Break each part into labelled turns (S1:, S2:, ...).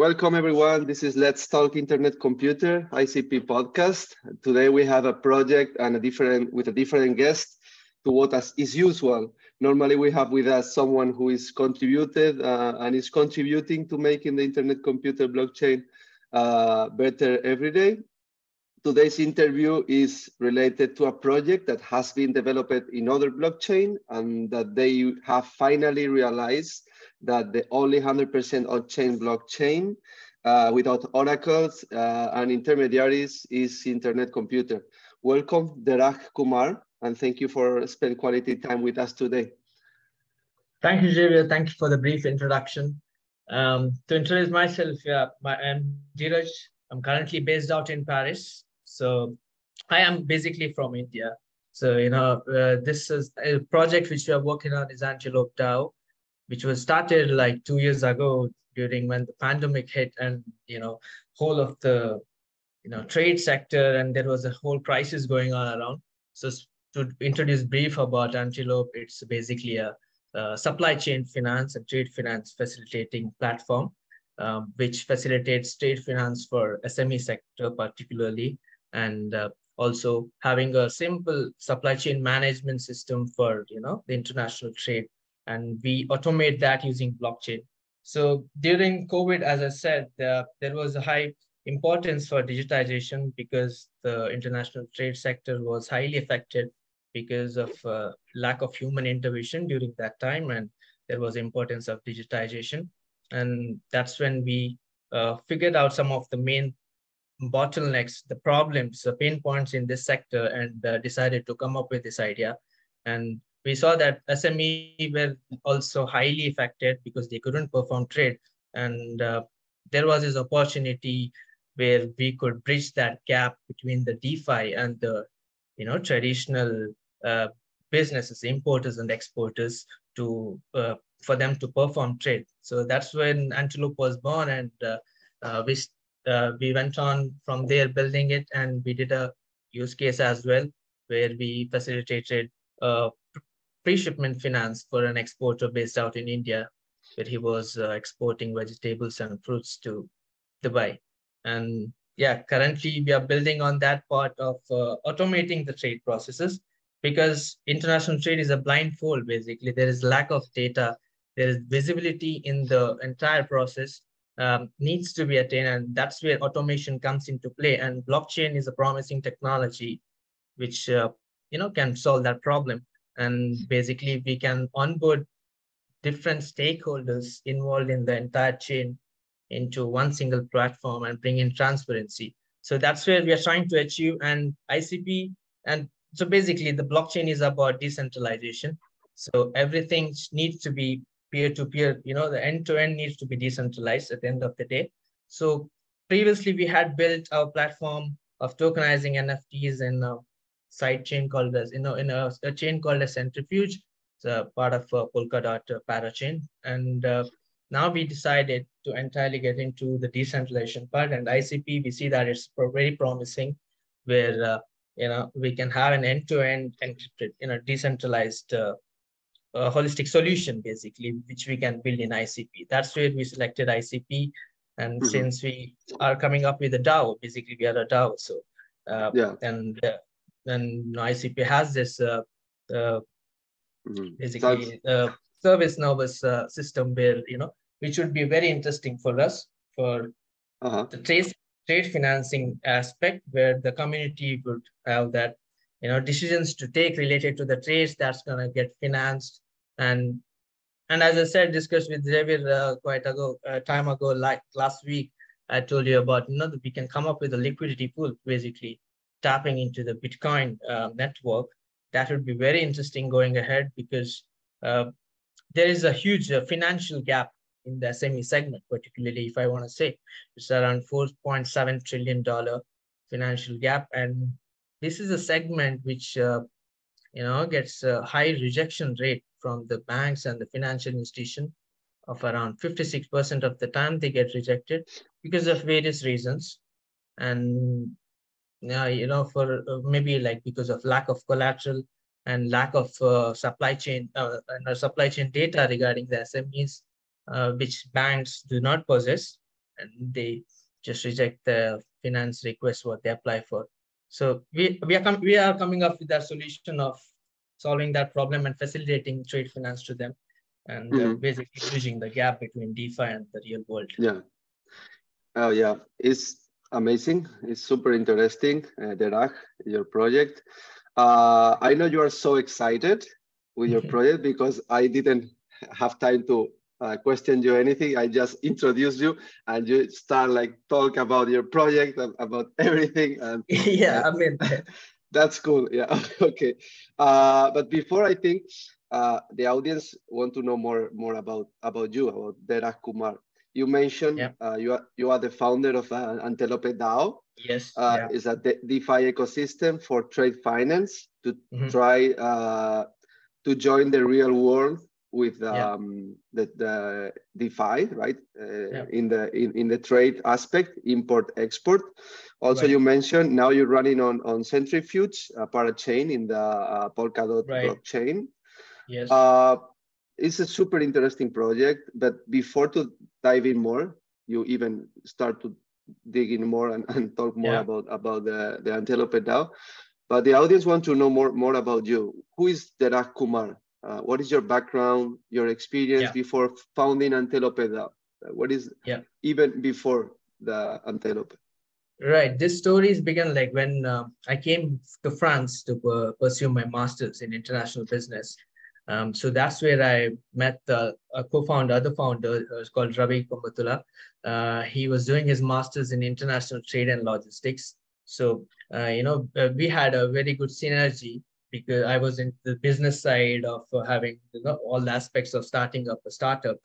S1: Welcome everyone. This is Let's Talk Internet Computer ICP podcast. Today we have a project and a different with a different guest to what is usual. Normally we have with us someone who is contributed uh, and is contributing to making the internet computer blockchain uh, better every day. Today's interview is related to a project that has been developed in other blockchain and that they have finally realized that the only 100% on-chain blockchain uh, without oracles uh, and intermediaries is internet computer. Welcome, Dheeraj Kumar, and thank you for spending quality time with us today.
S2: Thank you, Javier. Thank you for the brief introduction. Um, to introduce myself, yeah, my, I'm Dheeraj. I'm currently based out in Paris. So I am basically from India. So, you know, uh, this is a project which we are working on is Antelope DAO, which was started like two years ago during when the pandemic hit and, you know, whole of the, you know, trade sector and there was a whole crisis going on around. So to introduce brief about Antelope, it's basically a, a supply chain finance and trade finance facilitating platform, um, which facilitates trade finance for SME sector particularly and uh, also having a simple supply chain management system for you know the international trade and we automate that using blockchain. So during covid as i said uh, there was a high importance for digitization because the international trade sector was highly affected because of uh, lack of human intervention during that time and there was importance of digitization. And that's when we uh, figured out some of the main bottlenecks, the problems, the pain points in this sector, and uh, decided to come up with this idea. And we saw that SME were also highly affected because they couldn't perform trade. And uh, there was this opportunity where we could bridge that gap between the DeFi and the you know traditional uh, businesses, importers and exporters, to uh, for them to perform trade. So that's when Antelope was born, and uh, uh, we uh, we went on from there building it and we did a use case as well where we facilitated uh, pre-shipment finance for an exporter based out in India where he was uh, exporting vegetables and fruits to Dubai. And yeah, currently we are building on that part of uh, automating the trade processes because international trade is a blindfold basically. There is lack of data, there is visibility in the entire process um, needs to be attained. And that's where automation comes into play. And blockchain is a promising technology which uh, you know can solve that problem. And basically, we can onboard different stakeholders involved in the entire chain into one single platform and bring in transparency. So that's where we are trying to achieve. And ICP, and so basically, the blockchain is about decentralization. So everything needs to be peer-to-peer, you know, the end-to-end needs to be decentralized at the end of the day. So previously we had built our platform of tokenizing NFTs in a side chain called as, you know, in a, a chain called a centrifuge. It's a part of a Polkadot uh, parachain. And uh, now we decided to entirely get into the decentralization part and ICP, we see that it's very promising where, uh, you know, we can have an end-to-end encrypted, you know, decentralized uh, a holistic solution basically which we can build in icp that's where we selected icp and mm-hmm. since we are coming up with a dao basically we are a dao so uh, yeah and uh, know, icp has this uh, uh, mm-hmm. basically uh, service nervous uh, system where you know which would be very interesting for us for uh-huh. the trade trade financing aspect where the community would have that you know decisions to take related to the trades that's going to get financed and and as i said discussed with Xavier uh, quite ago uh, time ago like last week i told you about you know that we can come up with a liquidity pool basically tapping into the bitcoin uh, network that would be very interesting going ahead because uh, there is a huge uh, financial gap in the SME segment, particularly if I want to say it's around $4.7 trillion financial gap. And this is a segment which uh, you know gets a high rejection rate from the banks and the financial institution of around 56% of the time they get rejected because of various reasons and yeah you know for uh, maybe like because of lack of collateral and lack of uh, supply chain uh, and supply chain data regarding the SMEs uh, which banks do not possess and they just reject the finance request what they apply for. So we we are com- we are coming up with that solution of solving that problem and facilitating trade finance to them, and uh, mm-hmm. uh, basically bridging the gap between DeFi and the real world.
S1: Yeah. Oh yeah, it's amazing. It's super interesting, uh, your project. Uh, I know you are so excited with your project because I didn't have time to uh, question you anything. I just introduce you and you start like talk about your project, about everything. And
S2: yeah, I mean,
S1: that's cool. Yeah, okay. Uh, but before I think uh, the audience want to know more more about about you, about Dheeraj Kumar. You mentioned yeah. uh, you are you are the founder of uh, Antelope DAO.
S2: Yes,
S1: uh, yeah. it's a De- DeFi ecosystem for trade finance to mm-hmm. try uh, to join the real world with um, yeah. the, the DeFi, right? Uh, yeah. In the in, in the trade aspect, import export. Also, right. you mentioned now you're running on on Centrifuge, a parachain in the uh, Polkadot right. blockchain.
S2: Yes.
S1: Uh, it's a super interesting project, but before to dive in more, you even start to dig in more and, and talk more yeah. about about the the Antelope DAO. But the audience want to know more more about you. Who is Dheeraj Kumar? Uh, what is your background, your experience yeah. before founding Antelope DAO? Uh, what is
S2: yeah.
S1: even before the Antelope?
S2: Right. This stories began like when uh, I came to France to uh, pursue my master's in international business. Um, so that's where I met the co-founder, other founder, uh, called Ravi Komatula. Uh, he was doing his master's in international trade and logistics. So, uh, you know, uh, we had a very good synergy because I was in the business side of uh, having you know, all aspects of starting up a startup.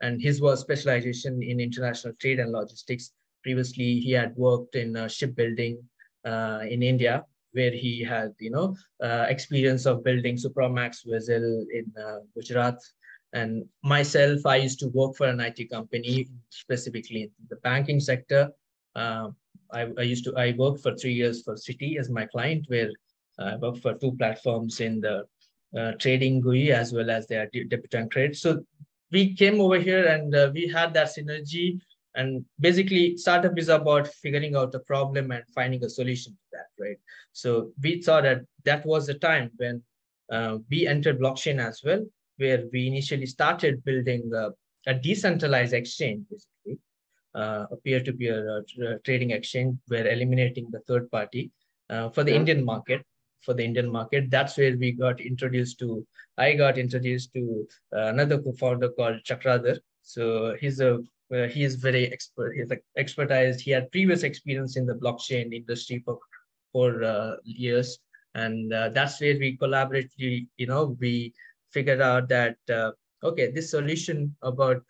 S2: And his was specialization in international trade and logistics. Previously, he had worked in uh, shipbuilding in India where he had, you know, uh, experience of building Supramax vessel in uh, Gujarat. And myself, I used to work for an IT company, specifically in the banking sector. Uh, I, I, used to, I worked for three years for Citi as my client, where I worked for two platforms in the uh, trading GUI as well as their debit and credit. So we came over here and uh, we had that synergy and basically startup is about figuring out a problem and finding a solution to that right so we saw that that was the time when uh, we entered blockchain as well where we initially started building a, decentralized exchange basically uh, a peer-to-peer uh, trading exchange where eliminating the third party uh, for the yeah. indian market for the indian market that's where we got introduced to i got introduced to uh, another co-founder called chakradhar so he's a where he is very expert. He's like expertise. He had previous experience in the blockchain industry for for uh, years, and uh, that's where we collaboratively, you know, we figured out that uh, okay, this solution about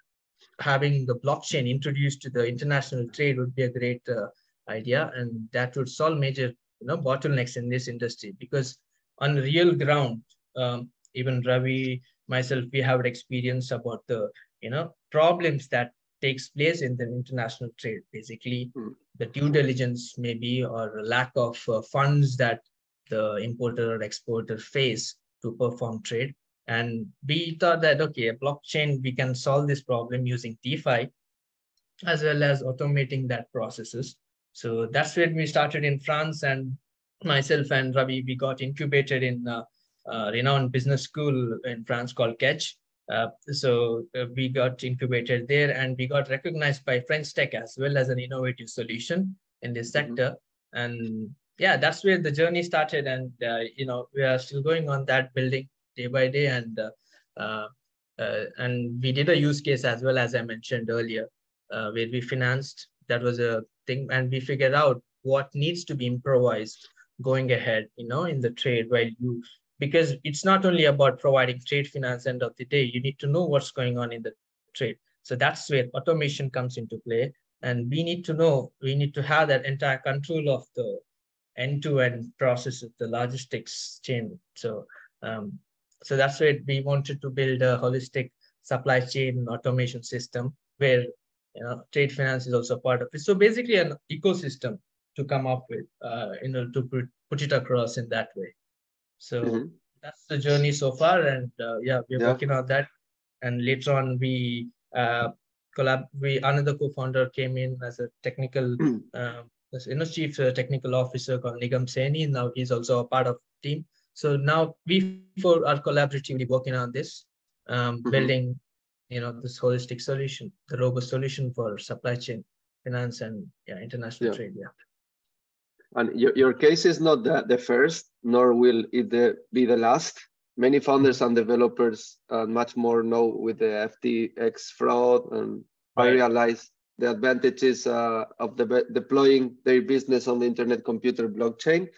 S2: having the blockchain introduced to the international trade would be a great uh, idea, and that would solve major you know bottlenecks in this industry because on real ground, um, even Ravi, myself, we have experience about the you know problems that takes place in the international trade. Basically, mm. the due diligence maybe or lack of uh, funds that the importer or exporter face to perform trade. And we thought that, okay, a blockchain, we can solve this problem using DeFi as well as automating that processes. So that's when we started in France and myself and Ravi, we got incubated in a, a renowned business school in France called Kedge uh, so uh, we got incubated there and we got recognized by French Tech as well as an innovative solution in this mm-hmm. sector. Mm-hmm. And yeah, that's where the journey started. And, uh, you know, we are still going on that building day by day. And, uh, uh, uh, and we did a use case as well, as I mentioned earlier, where we financed, that was a thing. And we figured out what needs to be improvised going ahead, you know, in the trade while you because it's not only about providing trade finance end of the day you need to know what's going on in the trade so that's where automation comes into play and we need to know we need to have that entire control of the end-to-end process of the logistics chain so um, so that's where we wanted to build a holistic supply chain automation system where you know trade finance is also part of it so basically an ecosystem to come up with uh, you know to put, put it across in that way so mm-hmm. that's the journey so far, and uh, yeah, we're yeah. working on that. And later on, we uh, collab. We another co-founder came in as a technical, uh, you know, chief uh, technical officer called Nigam Saini. Now he's also a part of team. So now we four are collaboratively working on this, um, mm-hmm. building, you know, this holistic solution, the robust solution for supply chain, finance, and yeah, international yeah. trade. Yeah.
S1: And your, your case is not the, the first, nor will it the, be the last. Many founders and developers uh, much more know with the FTX fraud, and right. I realize the advantages uh, of the, deploying their business on the internet computer blockchain.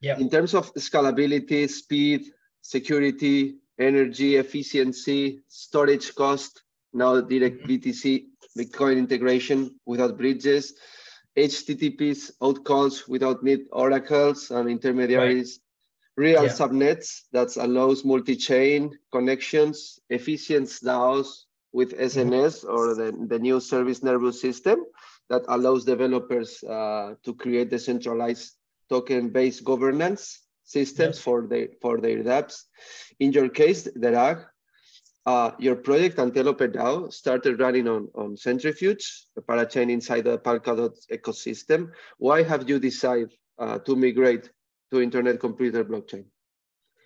S1: Yeah. In terms of scalability, speed, security, energy efficiency, storage cost, now direct mm-hmm. BTC, Bitcoin integration without bridges, HTTPs outcalls without need oracles and intermediaries, right. real yeah. subnets that allows multi-chain connections, efficient DAOs with SNS mm-hmm. or the, the new service nervous system that allows developers uh, to create decentralized token-based governance systems yes. for their for their dApps. In your case, Dheeraj, uh, your project Antelope DAO started running on, on Centrifuge, the parachain inside the Polkadot ecosystem. Why have you decided uh, to migrate to internet computer blockchain?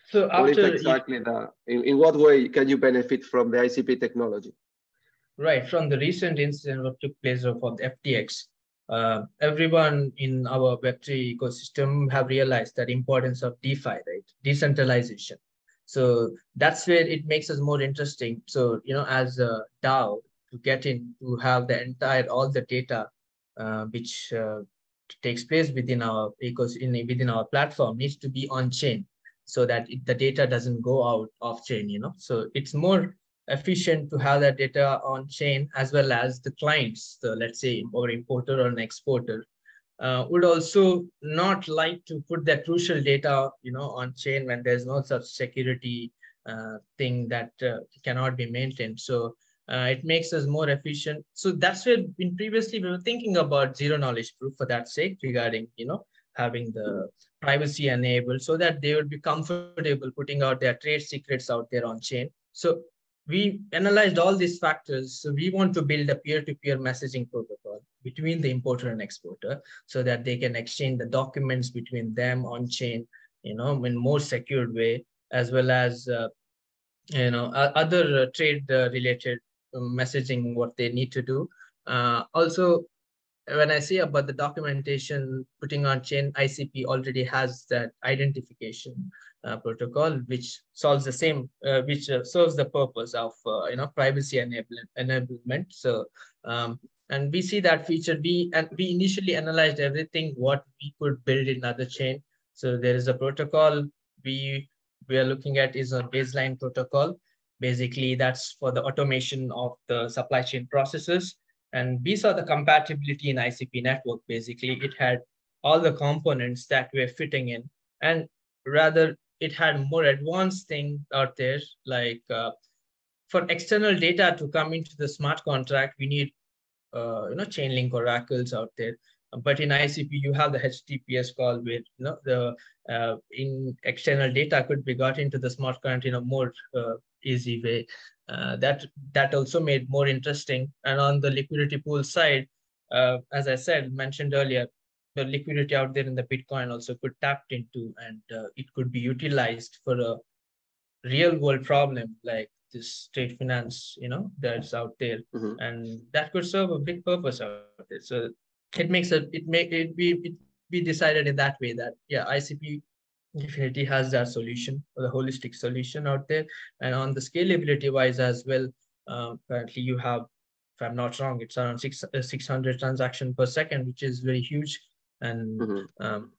S1: So after exactly the, in, in what way can you benefit from the ICP technology?
S2: Right, from the recent incident that took place for the FTX, uh, everyone in our Web3 ecosystem have realized that importance of DeFi, right? Decentralization. So that's where it makes us more interesting. So, you know, as a DAO, to get in, to have the entire, all the data uh, which uh, takes place within our ecosystem, within our platform needs to be on chain so that it, the data doesn't go out off chain, you know. So it's more efficient to have that data on chain as well as the clients, the, let's say, or importer or an exporter uh, would also not like to put that crucial data, you know, on chain when there's no such security uh, thing that uh, cannot be maintained. So uh, it makes us more efficient. So that's where in previously we were thinking about zero knowledge proof for that sake regarding, you know, having the privacy enabled so that they would be comfortable putting out their trade secrets out there on chain. So we analyzed all these factors. So we want to build a peer-to-peer messaging protocol between the importer and exporter so that they can exchange the documents between them on chain, you know, in more secured way, as well as, uh, you know, other uh, trade uh, related messaging, what they need to do. Uh, also, when I say about the documentation putting on chain, ICP already has that identification uh, protocol, which solves the same, uh, which uh, serves the purpose of uh, you know privacy enable enablement. So, um, and we see that feature. We and we initially analyzed everything what we could build in other chain. So there is a protocol we we are looking at is a baseline protocol. Basically, that's for the automation of the supply chain processes and we saw the compatibility in ICP network. Basically, it had all the components that were fitting in. And rather, it had more advanced thing out there, like uh, for external data to come into the smart contract, we need uh, you know Chainlink oracles out there. But in ICP, you have the HTTPS call where you know the uh, in external data could be got into the smart contract in a more uh, easy way uh, that that also made more interesting. And on the liquidity pool side, uh, as I said, mentioned earlier, the liquidity out there in the Bitcoin also could tapped into, and uh, it could be utilized for a real world problem like this trade finance, you know, that's out there, mm-hmm. and that could serve a big purpose out there. So it makes it it make it be it be decided in that way that yeah, ICP Dfinity has that solution or the holistic solution out there. And on the scalability wise as well, um, currently you have, if I'm not wrong, it's around six, uh, 600 transaction per second, which is very huge. And mm-hmm. um,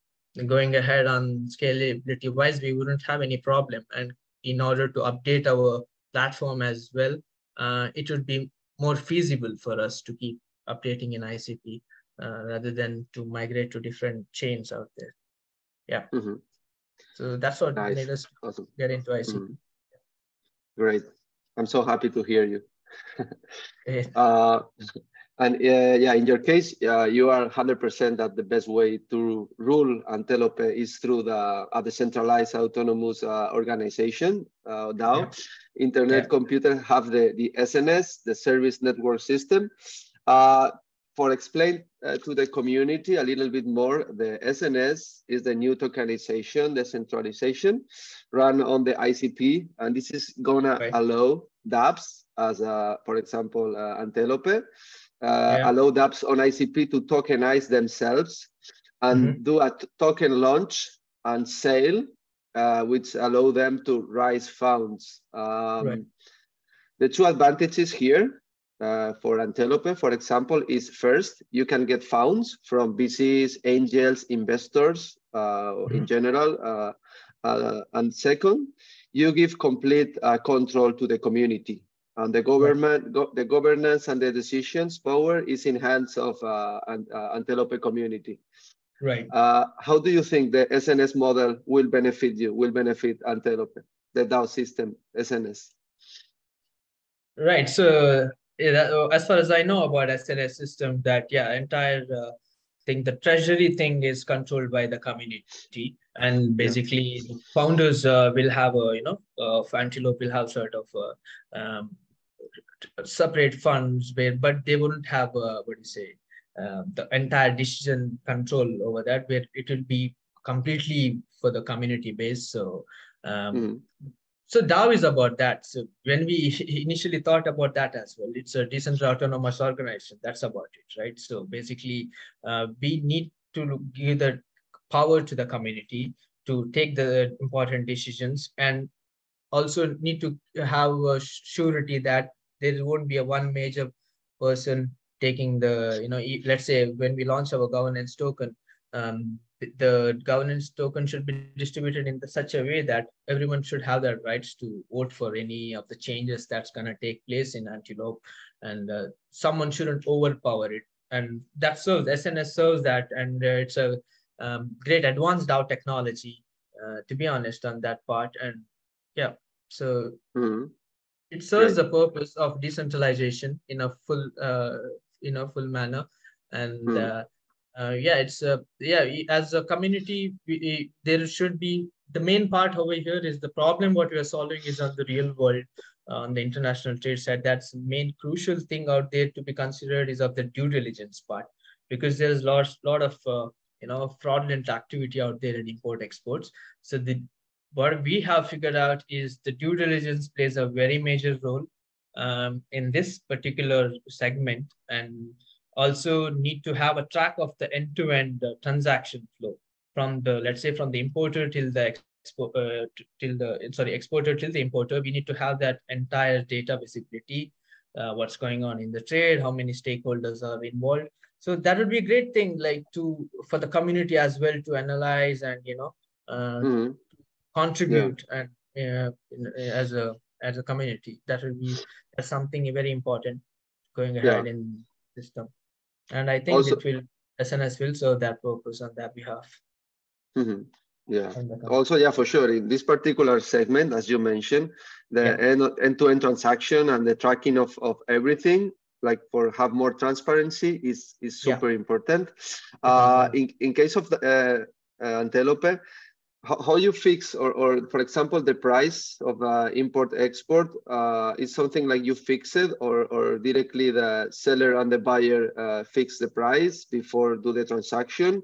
S2: going ahead on scalability wise, we wouldn't have any problem. And in order to update our platform as well, uh, it would be more feasible for us to keep updating in ICP uh, rather than to migrate to different chains out there. Yeah. Mm-hmm. So that's what nice. made us awesome. get into ICP. Mm -hmm.
S1: Great. I'm so happy to hear you. uh, And uh, yeah, in your case, uh, you are 100% that the best way to rule Antelope is through the a decentralized autonomous uh, organization, uh, DAO. Yeah. Internet yeah. computers have the, the SNS, the Service Nervous System. Uh, for explain uh, to the community a little bit more, the SNS is the new tokenization, decentralization run on the ICP. And this is gonna right. allow dApps as, a, for example, Antelope, uh, yeah. allow dApps on ICP to tokenize themselves and mm -hmm. do a token launch and sale, uh, which allow them to raise funds. Um, right. The two advantages here uh, for Antelope, for example, is first, you can get funds from VCs, angels, investors uh, mm -hmm. in general. Uh, uh, and second, you give complete control to the community. And the government, go, the governance and the decisions power is in hands of uh, uh, Antelope community.
S2: Right.
S1: Uh, how do you think the SNS model will benefit you, will benefit Antelope, the DAO system, SNS?
S2: Right. So as far as I know about SNS system, that yeah, entire uh, thing, the treasury thing is controlled by the community, and basically yeah. founders uh, will have a you know, uh, Antelope will have sort of um, separate funds where but they wouldn't have uh, what do you say uh, the entire decision control over that where it will be completely for the community base so um, mm. So DAO is about that. So when we initially thought about that as well it's a decentralized autonomous organization. That's about it right? So basically uh, we need to give the power to the community to take the important decisions and also need to have a surety that there won't be a one major person taking the you know let's say when we launch our governance token um, the governance token should be distributed in the, such a way that everyone should have their rights to vote for any of the changes that's going to take place in antelope. And uh, someone shouldn't overpower it. And that serves sns serves that and uh, it's a um, great advanced DAO technology uh, to be honest on that part. And yeah so mm-hmm. it serves the purpose of decentralization in a full uh, in a full manner. And hmm. Uh, yeah it's uh, yeah as a community we, there should be the main part over here is the problem what we are solving is on the real world uh, on the international trade side. That's main crucial thing out there to be considered is of the due diligence part because there's lots lot of uh, you know fraudulent activity out there in import exports. So the what we have figured out is the due diligence plays a very major role um, in this particular segment. And also need to have a track of the end-to-end uh, transaction flow from the let's say from the importer till the expo- uh, till the sorry exporter till the importer we need to have that entire data visibility uh, what's going on in the trade how many stakeholders are involved so that would be a great thing like to for the community as well to analyze and you know uh, mm-hmm contribute yeah. and as a as a community. That will be something very important going ahead yeah. in system. And I think also, it will SNS will serve that purpose on that behalf.
S1: Mm-hmm. Yeah. Also, yeah, for sure. In this particular segment, as you mentioned, the yeah. end-to-end transaction and the tracking of, of everything, like for have more transparency, is is super yeah. important. Uh, in in case of the uh, uh, Antelope, how, how you fix or, or for example the price of uh, import export uh, is something like you fix it or, or directly the seller and the buyer uh, fix the price before do the transaction?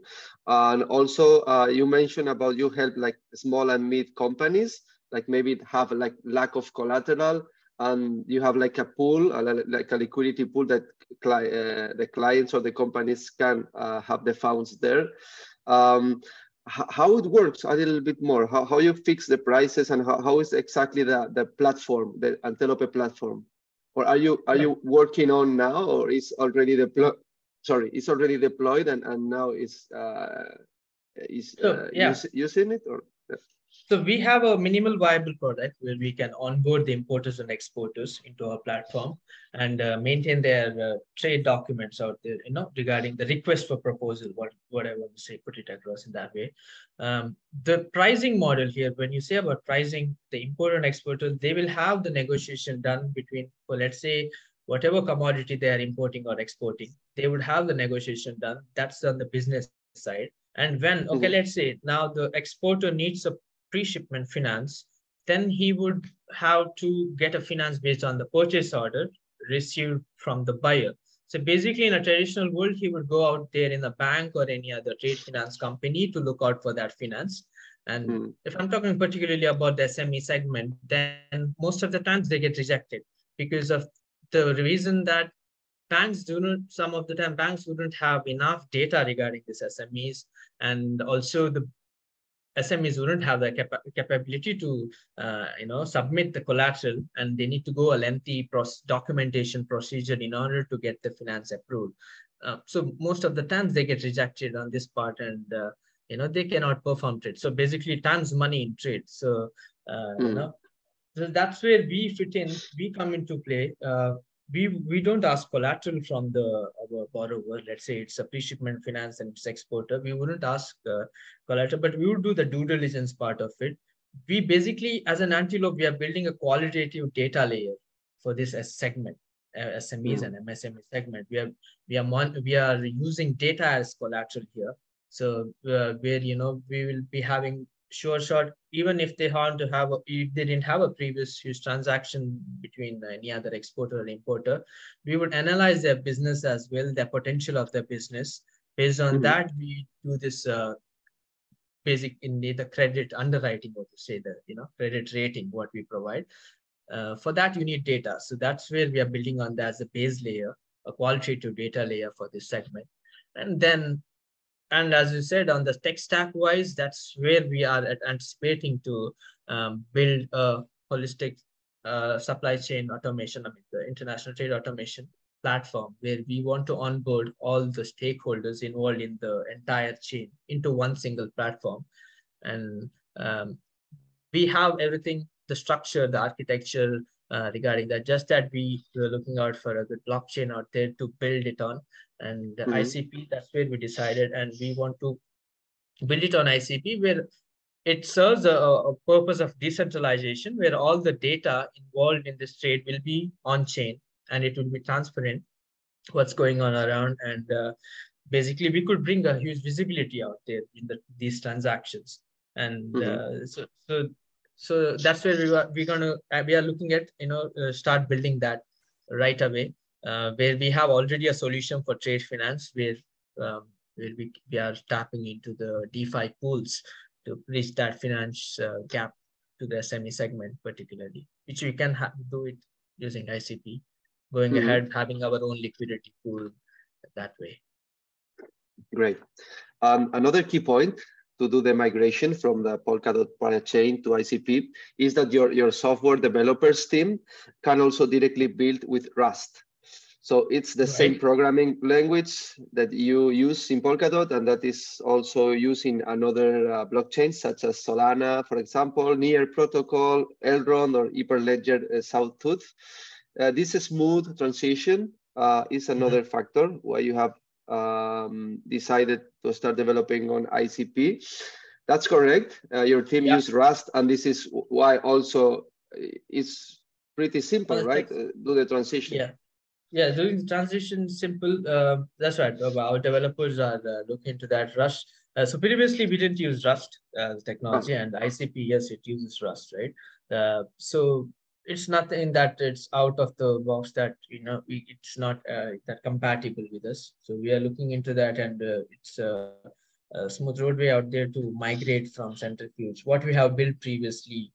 S1: And also uh, you mentioned about you help like small and mid companies like maybe have like lack of collateral and you have like a pool like a liquidity pool that uh, the clients or the companies can uh, have the funds there. Um, how it works a little bit more how, how you fix the prices and how, how is exactly the, the platform the antelope platform? Or are you are you working on now or is already deployed sorry it's already deployed and, and now is uh is uh, yeah. use, using it or
S2: so we have a minimal viable product where we can onboard the importers and exporters into our platform and uh, maintain their uh, trade documents out there, you know, regarding the request for proposal, what, what I want to say, put it across in that way. Um, the pricing model here, when you say about pricing, the importer and exporter, they will have the negotiation done between, well, let's say whatever commodity they are importing or exporting, they would have the negotiation done. That's on the business side. And when, okay, mm-hmm. let's say now the exporter needs a pre-shipment finance, then he would have to get a finance based on the purchase order received from the buyer. So basically, in a traditional world, he would go out there in a bank or any other trade finance company to look out for that finance. And mm. if I'm talking particularly about the SME segment, then most of the times they get rejected because of the reason that banks do not, some of the time, banks wouldn't have enough data regarding these SMEs. And also the SMEs wouldn't have the capa capability to, uh, you know, submit the collateral, and they need to go a lengthy documentation procedure in order to get the finance approved. Uh, so most of the times they get rejected on this part, and uh, you know they cannot perform trade. So basically, time's money in trade. So mm. you hmm. know, so that's where we fit in. We come into play. We we don't ask collateral from the our borrower. Let's say it's a pre-shipment finance and it's exporter. We wouldn't ask uh, collateral, but we would do the due diligence part of it. We basically, as an Antelope, we are building a qualitative data layer for this segment, uh, SMEs mm. and MSME segment. We are we are mon- we are using data as collateral here. So uh, where you know we will be having sure shot even if they want to have a, if they didn't have a previous huge transaction between any other exporter or importer we would analyze their business as well the potential of their business. Based on mm-hmm. that we do this uh, basic in the credit underwriting or to say the you know credit rating what we provide. Uh, for that you need data. So that's where we are building on that as a base layer a qualitative data layer for this segment. And then and as you said, on the tech stack wise, that's where we are anticipating to um, build a holistic uh, supply chain automation, I mean, the international trade automation platform where we want to onboard all the stakeholders involved in the entire chain into one single platform. And um, we have everything, the structure, the architecture uh, regarding that, just that we were looking out for a good blockchain out there to build it on and mm-hmm. ICP, that's where we decided, and we want to build it on ICP where it serves a, a, purpose of decentralization where all the data involved in this trade will be on chain and it will be transparent what's going on around and uh, basically we could bring a huge visibility out there in the, these transactions and mm-hmm. uh, so so so that's where we are we're gonna uh, we are looking at you know uh, start building that right away uh, where we have already a solution for trade finance where, um, where we, we are tapping into the DeFi pools to bridge that finance uh, gap to the SME segment particularly, which we can do it using ICP, going mm -hmm. ahead, having our own liquidity pool that way.
S1: Great. Um, another key point to do the migration from the Polkadot parachain to ICP is that your, your software developers team can also directly build with Rust. So it's the right. same programming language that you use in Polkadot, and that is also used in another uh, blockchains such as Solana, for example, Near Protocol, Elrond, or Hyperledger uh, Sawtooth. Uh, this smooth transition uh, is mm-hmm. another mm -hmm. factor why you have um, decided to start developing on ICP. That's correct. Uh, your team yeah. used Rust, and this is why also it's pretty simple, right? Uh, do the transition.
S2: Yeah yeah, doing the transition simple. Uh, that's right. Our developers are uh, looking into that Rust. Uh, so previously we didn't use Rust as technology, and ICP yes, it uses Rust, right? Uh, so it's nothing that it's out of the box that you know it's not uh, that compatible with us. So we are looking into that, and uh, it's a, a smooth roadway out there to migrate from Centrifuge, what we have built previously,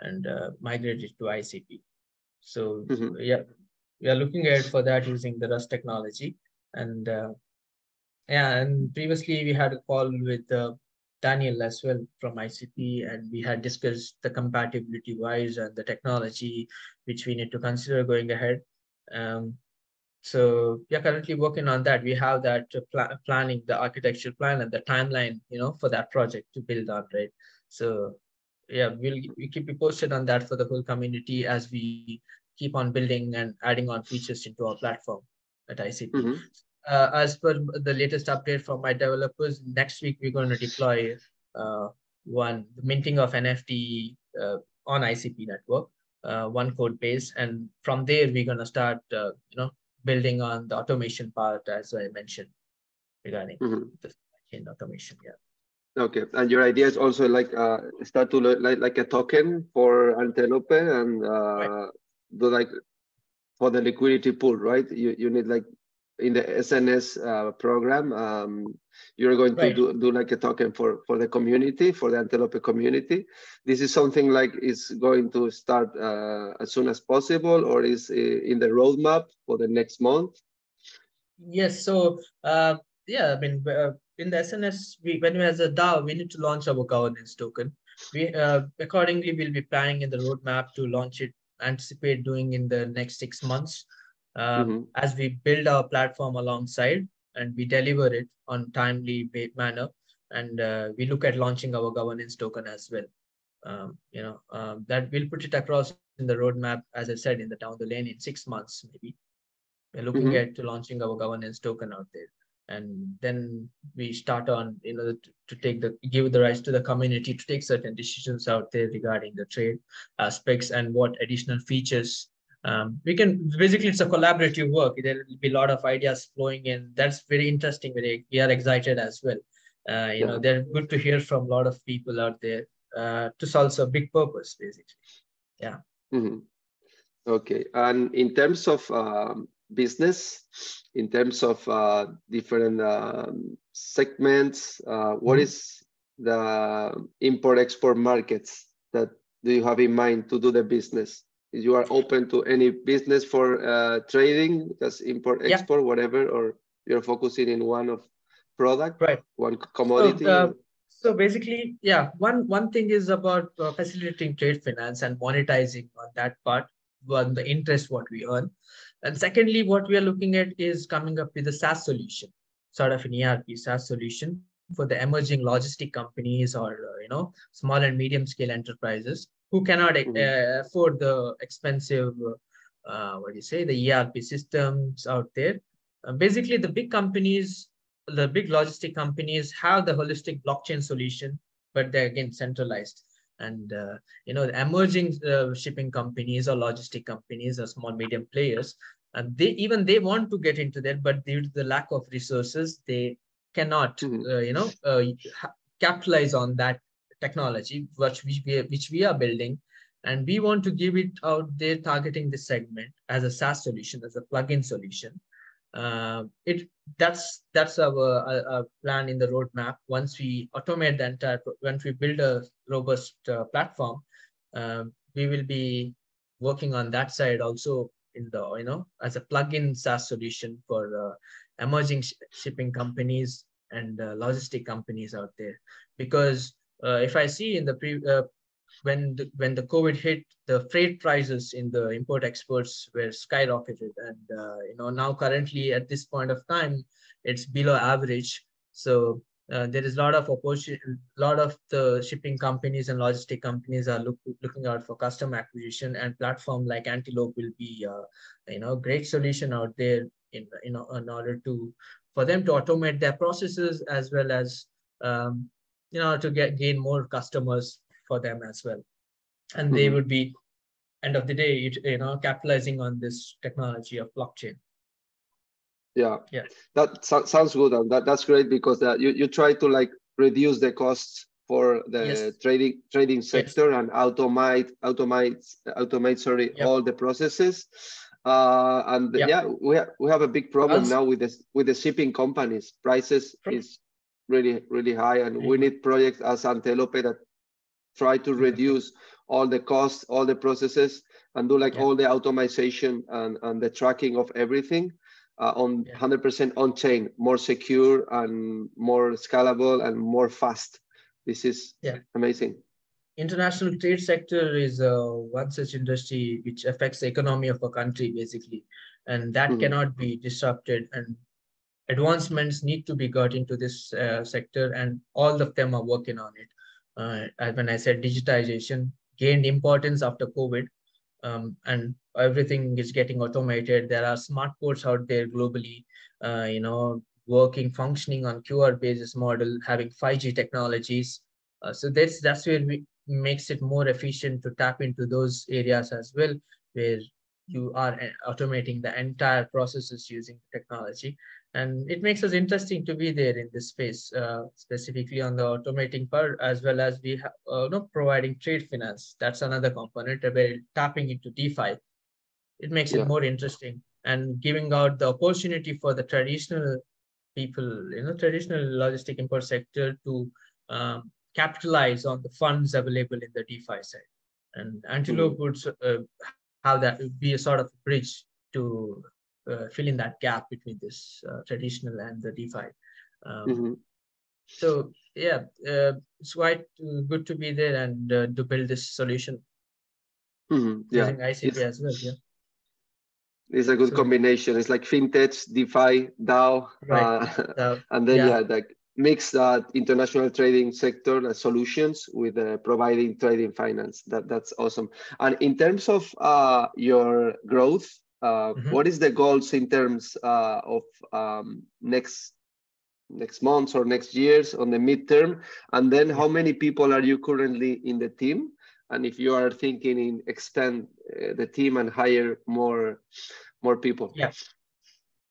S2: and migrate it to ICP. So mm-hmm. yeah, we are looking at for that using the Rust technology. And uh, yeah, and previously we had a call with uh, Daniel as well from ICP, and we had discussed the compatibility wise and the technology which we need to consider going ahead. Um, so we are currently working on that. We have that pl planning, the architecture plan and the timeline, you know, for that project to build on, right? So yeah, we'll, we'll keep you posted on that for the whole community as we keep on building and adding on features into our platform at ICP. Mm-hmm. Uh, as per the latest update from my developers, next week we're going to deploy uh, one the minting of NFT uh, on ICP network. uh, one code base, and from there we're gonna start, uh, you know, building on the automation part as I mentioned regarding mm-hmm. the chain automation. Yeah.
S1: Okay, and your idea is also like uh, start to look like like a token for Antelope and uh, right. Do like for the liquidity pool, right? You you need like in the SNS uh, program, um, you're going to do, do like a token for, for the community, for the Antelope community. This is something like is going to start uh, as soon as possible or is in the roadmap for the next month?
S2: Yes, so uh, yeah, I mean, uh, in the SNS, we, when we as a DAO, we need to launch our governance token. We uh, accordingly will be planning in the roadmap to launch it, anticipate doing in the next six months um, mm-hmm. as we build our platform alongside and we deliver it on timely manner and uh, we look at launching our governance token as well um, you know um, that we'll put it across in the roadmap as i said in the down the lane in six months maybe we're looking mm-hmm. at launching our governance token out there and then we start on you know to, to, take the give the rights to the community to take certain decisions out there regarding the trade aspects and what additional features um, we can basically it's a collaborative work. There will be a lot of ideas flowing in. That's very interesting. Very we are excited as well. Uh, you yeah. know they're good to hear from a lot of people out there uh, to solve a big purpose basically. Yeah.
S1: Mm-hmm. okay. And in terms of um, business in terms of uh, different um, segments uh, what mm-hmm. is the import export markets that do you have in mind to do the business you are open to any business for uh, trading, just import, export, yeah. whatever, or you're focusing in one of product,
S2: right?
S1: One commodity.
S2: So, uh, so basically, yeah, one one thing is about uh, facilitating trade finance and monetizing on that part, on the interest what we earn, and secondly, what we are looking at is coming up with a SaaS solution, sort of an ERP SaaS solution for the emerging logistic companies or uh, you know small and medium scale enterprises who cannot mm-hmm. uh, afford the expensive, uh, what do you say, the ERP systems out there. Uh, basically, the big companies, the big logistic companies have the holistic blockchain solution, but they're again centralized. And uh, you know, the emerging uh, shipping companies or logistic companies or small medium players, and they even they want to get into that, but due to the lack of resources, they cannot, mm-hmm. Uh, you know, capitalize on that technology which we, which we are building and we want to give it out there targeting this segment as a SaaS solution, as a plug-in solution. Uh, it that's that's our, our, plan in the roadmap. Once we automate the entire, once we build a robust uh, platform, uh, we will be working on that side also in the you know as a plug-in SaaS solution for uh, emerging sh shipping companies and uh, logistic companies out there because uh, if I see in the pre, uh, when the, when the COVID hit, the freight prices in the import exports were skyrocketed, and uh, you know now currently at this point of time, it's below average. So uh, there is a lot of opportunity. A lot of the shipping companies and logistic companies are look, looking out for custom acquisition, and platform like Antelope will be, uh, you know, great solution out there in know in order to for them to automate their processes as well as um, you know to get gain more customers for them as well and mm-hmm. they would be end of the day you know capitalizing on this technology of blockchain
S1: yeah yeah that so- sounds good and that, that's great because that uh, you, you try to like reduce the costs for the yes. trading trading sector yes. and automate automate automate sorry yep. all the processes uh, and yep. yeah we, ha- we have a big problem now with this with the shipping companies prices is really, really high. And we need projects as Antelope that try to reduce all the costs, all the processes, and do like yeah. all the automation and, and the tracking of everything uh, on yeah. 100% on chain, more secure and more scalable and more fast. This is yeah. amazing.
S2: International trade sector is uh, one such industry which affects the economy of a country basically, and that mm-hmm. cannot be disrupted. And advancements need to be got into this uh, sector and all of them are working on it. Uh, when I said digitization gained importance after COVID um, and everything is getting automated. There are smart ports out there globally, uh, you know, working, functioning on QR basis model, having 5G technologies. Uh, so that's, that's where we, makes it more efficient to tap into those areas as well, where you are automating the entire processes using technology. And it makes us interesting to be there in this space, uh, specifically on the automating part, as well as we have uh, no, providing trade finance. That's another component where tapping into DeFi. It makes yeah. it more interesting and giving out the opportunity for the traditional people, you know, traditional logistic import sector to um, capitalize on the funds available in the DeFi side. And Antelope mm-hmm. would uh, have that be a sort of bridge to fill in that gap between this uh, traditional and the DeFi. Um, mm-hmm. So yeah, uh, it's quite good to be there and uh, to build this solution
S1: mm-hmm. yeah.
S2: using ICP it's, as well. Yeah.
S1: It's a good so, combination. It's like fintech, DeFi, DAO, right. Uh, and then yeah, yeah like mix that international trading sector uh, solutions with uh, providing trading finance. That that's awesome. And in terms of uh, your growth, uh, mm-hmm. what is the goals in terms uh, of um, next next months or next years on the midterm? And then how many people are you currently in the team? And if you are thinking in expand uh, the team and hire more more people?
S2: Yeah.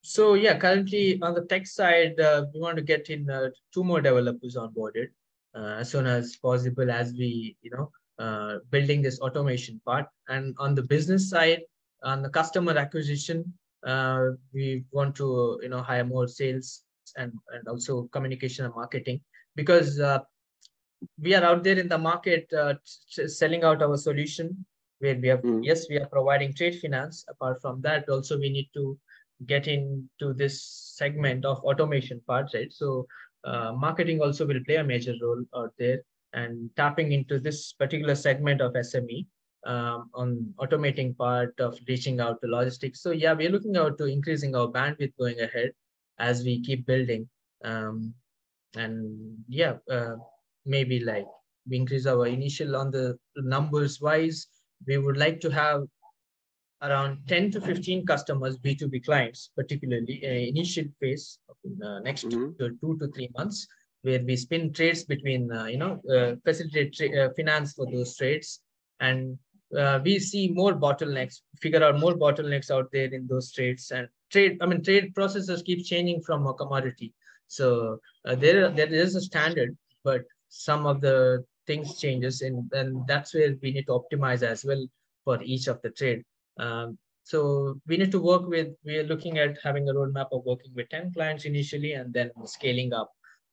S2: So yeah, currently on the tech side, uh, we want to get in uh, two more developers onboarded uh, as soon as possible as we, you know, uh, building this automation part. And on the business side, on the customer acquisition, uh, we want to, you know, hire more sales and, and also communication and marketing because uh, we are out there in the market selling out our solution where we have, mm. yes, we are providing trade finance. Apart from that, also we need to get into this segment of automation part, right? So uh, marketing also will play a major role out there and tapping into this particular segment of SME um, on automating part of reaching out to logistics. So yeah, we're looking out to increasing our bandwidth going ahead as we keep building. Um, and yeah, uh, maybe like we increase our initial on the numbers wise, we would like to have around 10 to 15 customers, B2B clients, particularly in initial phase of the next mm-hmm. two, two to three months, where we spin trades between, uh, you know, uh, facilitate tra- uh, finance for those trades. And uh, we see more bottlenecks, figure out more bottlenecks out there in those trades. And trade, I mean, trade processes keep changing from a commodity. So uh, there, there is a standard, but some of the things changes and, and that's where we need to optimize as well for each of the trade um, so we need to work with, we are looking at having a roadmap of working with 10 clients initially and then scaling up,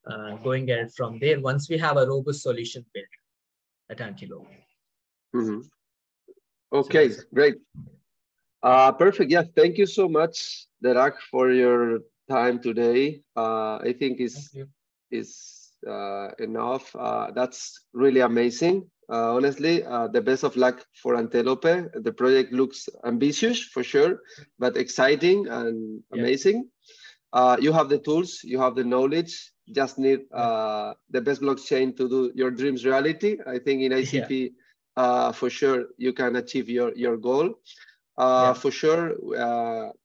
S2: uh, going at from there once we have a robust solution built at Antelope.
S1: Mm-hmm. Okay, great. Uh, perfect. Yeah, thank you so much, Dheeraj, for your time today. Uh, I think is is uh, enough. Uh, that's really amazing. Uh, honestly, uh, the best of luck for Antelope. The project looks ambitious for sure, but exciting and yeah. amazing. Uh, you have the tools, you have the knowledge. Just need uh, the best blockchain to do your dreams reality. I think in ICP, yeah. Uh, for sure, you can achieve your your goal. Uh, yeah. For sure,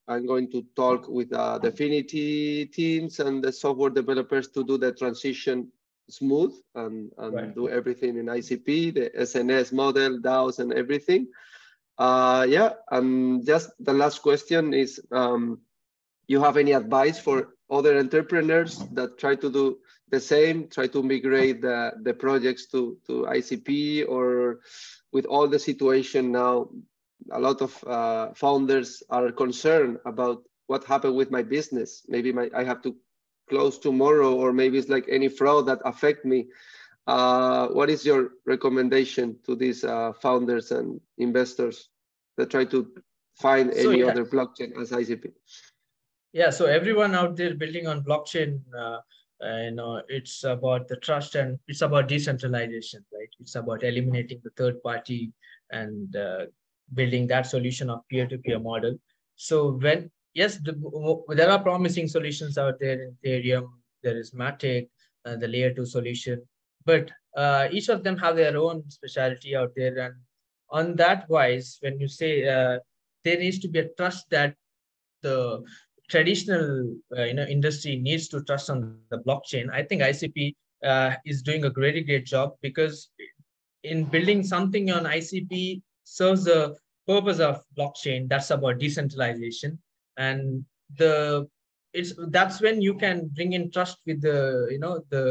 S1: I'm going to talk with the DFINITY teams and the software developers to do the transition smooth and, and right. do everything in ICP, the SNS model, DAOs, and everything. Uh, yeah, and just the last question is, um, you have any advice for other entrepreneurs that try to do the same, try to migrate the, the projects to, to ICP or with all the situation now, a lot of uh, founders are concerned about what happened with my business. Maybe my, I have to close tomorrow, or maybe it's like any fraud that affect me. Uh, what is your recommendation to these uh, founders and investors that try to find so, any yeah. other blockchain as ICP?
S2: Yeah, so everyone out there building on blockchain, uh, you know, it's about the trust and it's about decentralization, right? It's about eliminating the third party and uh, building that solution of peer-to-peer model. So when yes, the, there are promising solutions out there in Ethereum. There is Matic, uh, the layer two solution, but uh, each of them have their own specialty out there. And on that wise, when you say uh, there needs to be a trust that the traditional uh, you know industry needs to trust on the blockchain, I think ICP uh, is doing a very great job because in building something on ICP serves the purpose of blockchain. That's about decentralization. And the it's that's when you can bring in trust with the you know the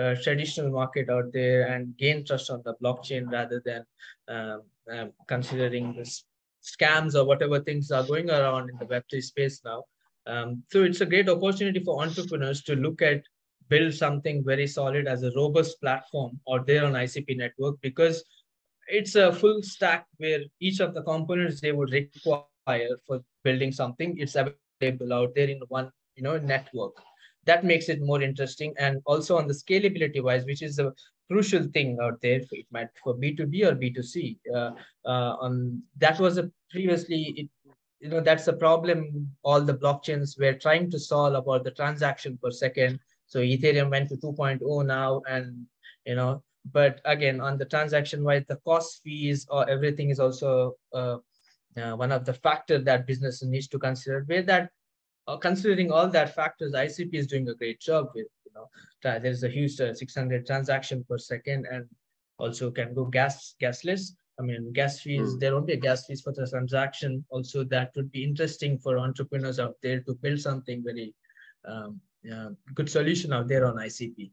S2: uh, traditional market out there and gain trust on the blockchain rather than um, um, considering the scams or whatever things are going around in the web3 space now um, so it's a great opportunity for entrepreneurs to look at build something very solid as a robust platform or there on icp network because it's a full stack where each of the components they would require for building something it's available out there in one you know network. That makes it more interesting and also on the scalability wise which is a crucial thing out there it might for b2b or b2c uh, uh, on that was a previously it, you know that's a problem all the blockchains were trying to solve about the transaction per second so ethereum went to 2.0 now and you know but again on the transaction wise the cost fees or everything is also uh, uh, one of the factors that business needs to consider where that uh, considering all that factors, ICP is doing a great job with, you know, there's a huge uh, 600 transaction per second and also can go gas gasless. I mean, gas fees, mm. there won't be a gas fees for the transaction. Also, that would be interesting for entrepreneurs out there to build something very um, good solution out there on ICP.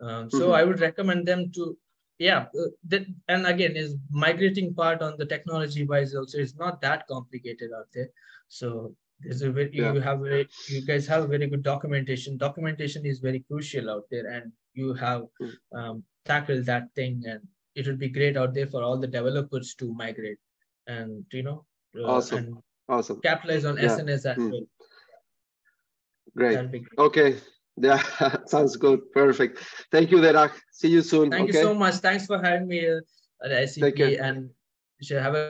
S2: Um, so mm-hmm. I would recommend them to, yeah, uh, that, and again, is migrating part on the technology wise also is not that complicated out there. So there's a very yeah. you have very you guys have very good documentation documentation is very crucial out there and you have hmm. um, tackled that thing and it would be great out there for all the developers to migrate and you know
S1: uh, awesome and awesome
S2: capitalize on yeah. sns as mm. well
S1: great. great okay yeah sounds good perfect thank you Dheeraj. see you soon
S2: thank
S1: okay?
S2: you so much thanks for having me uh, at icp and have a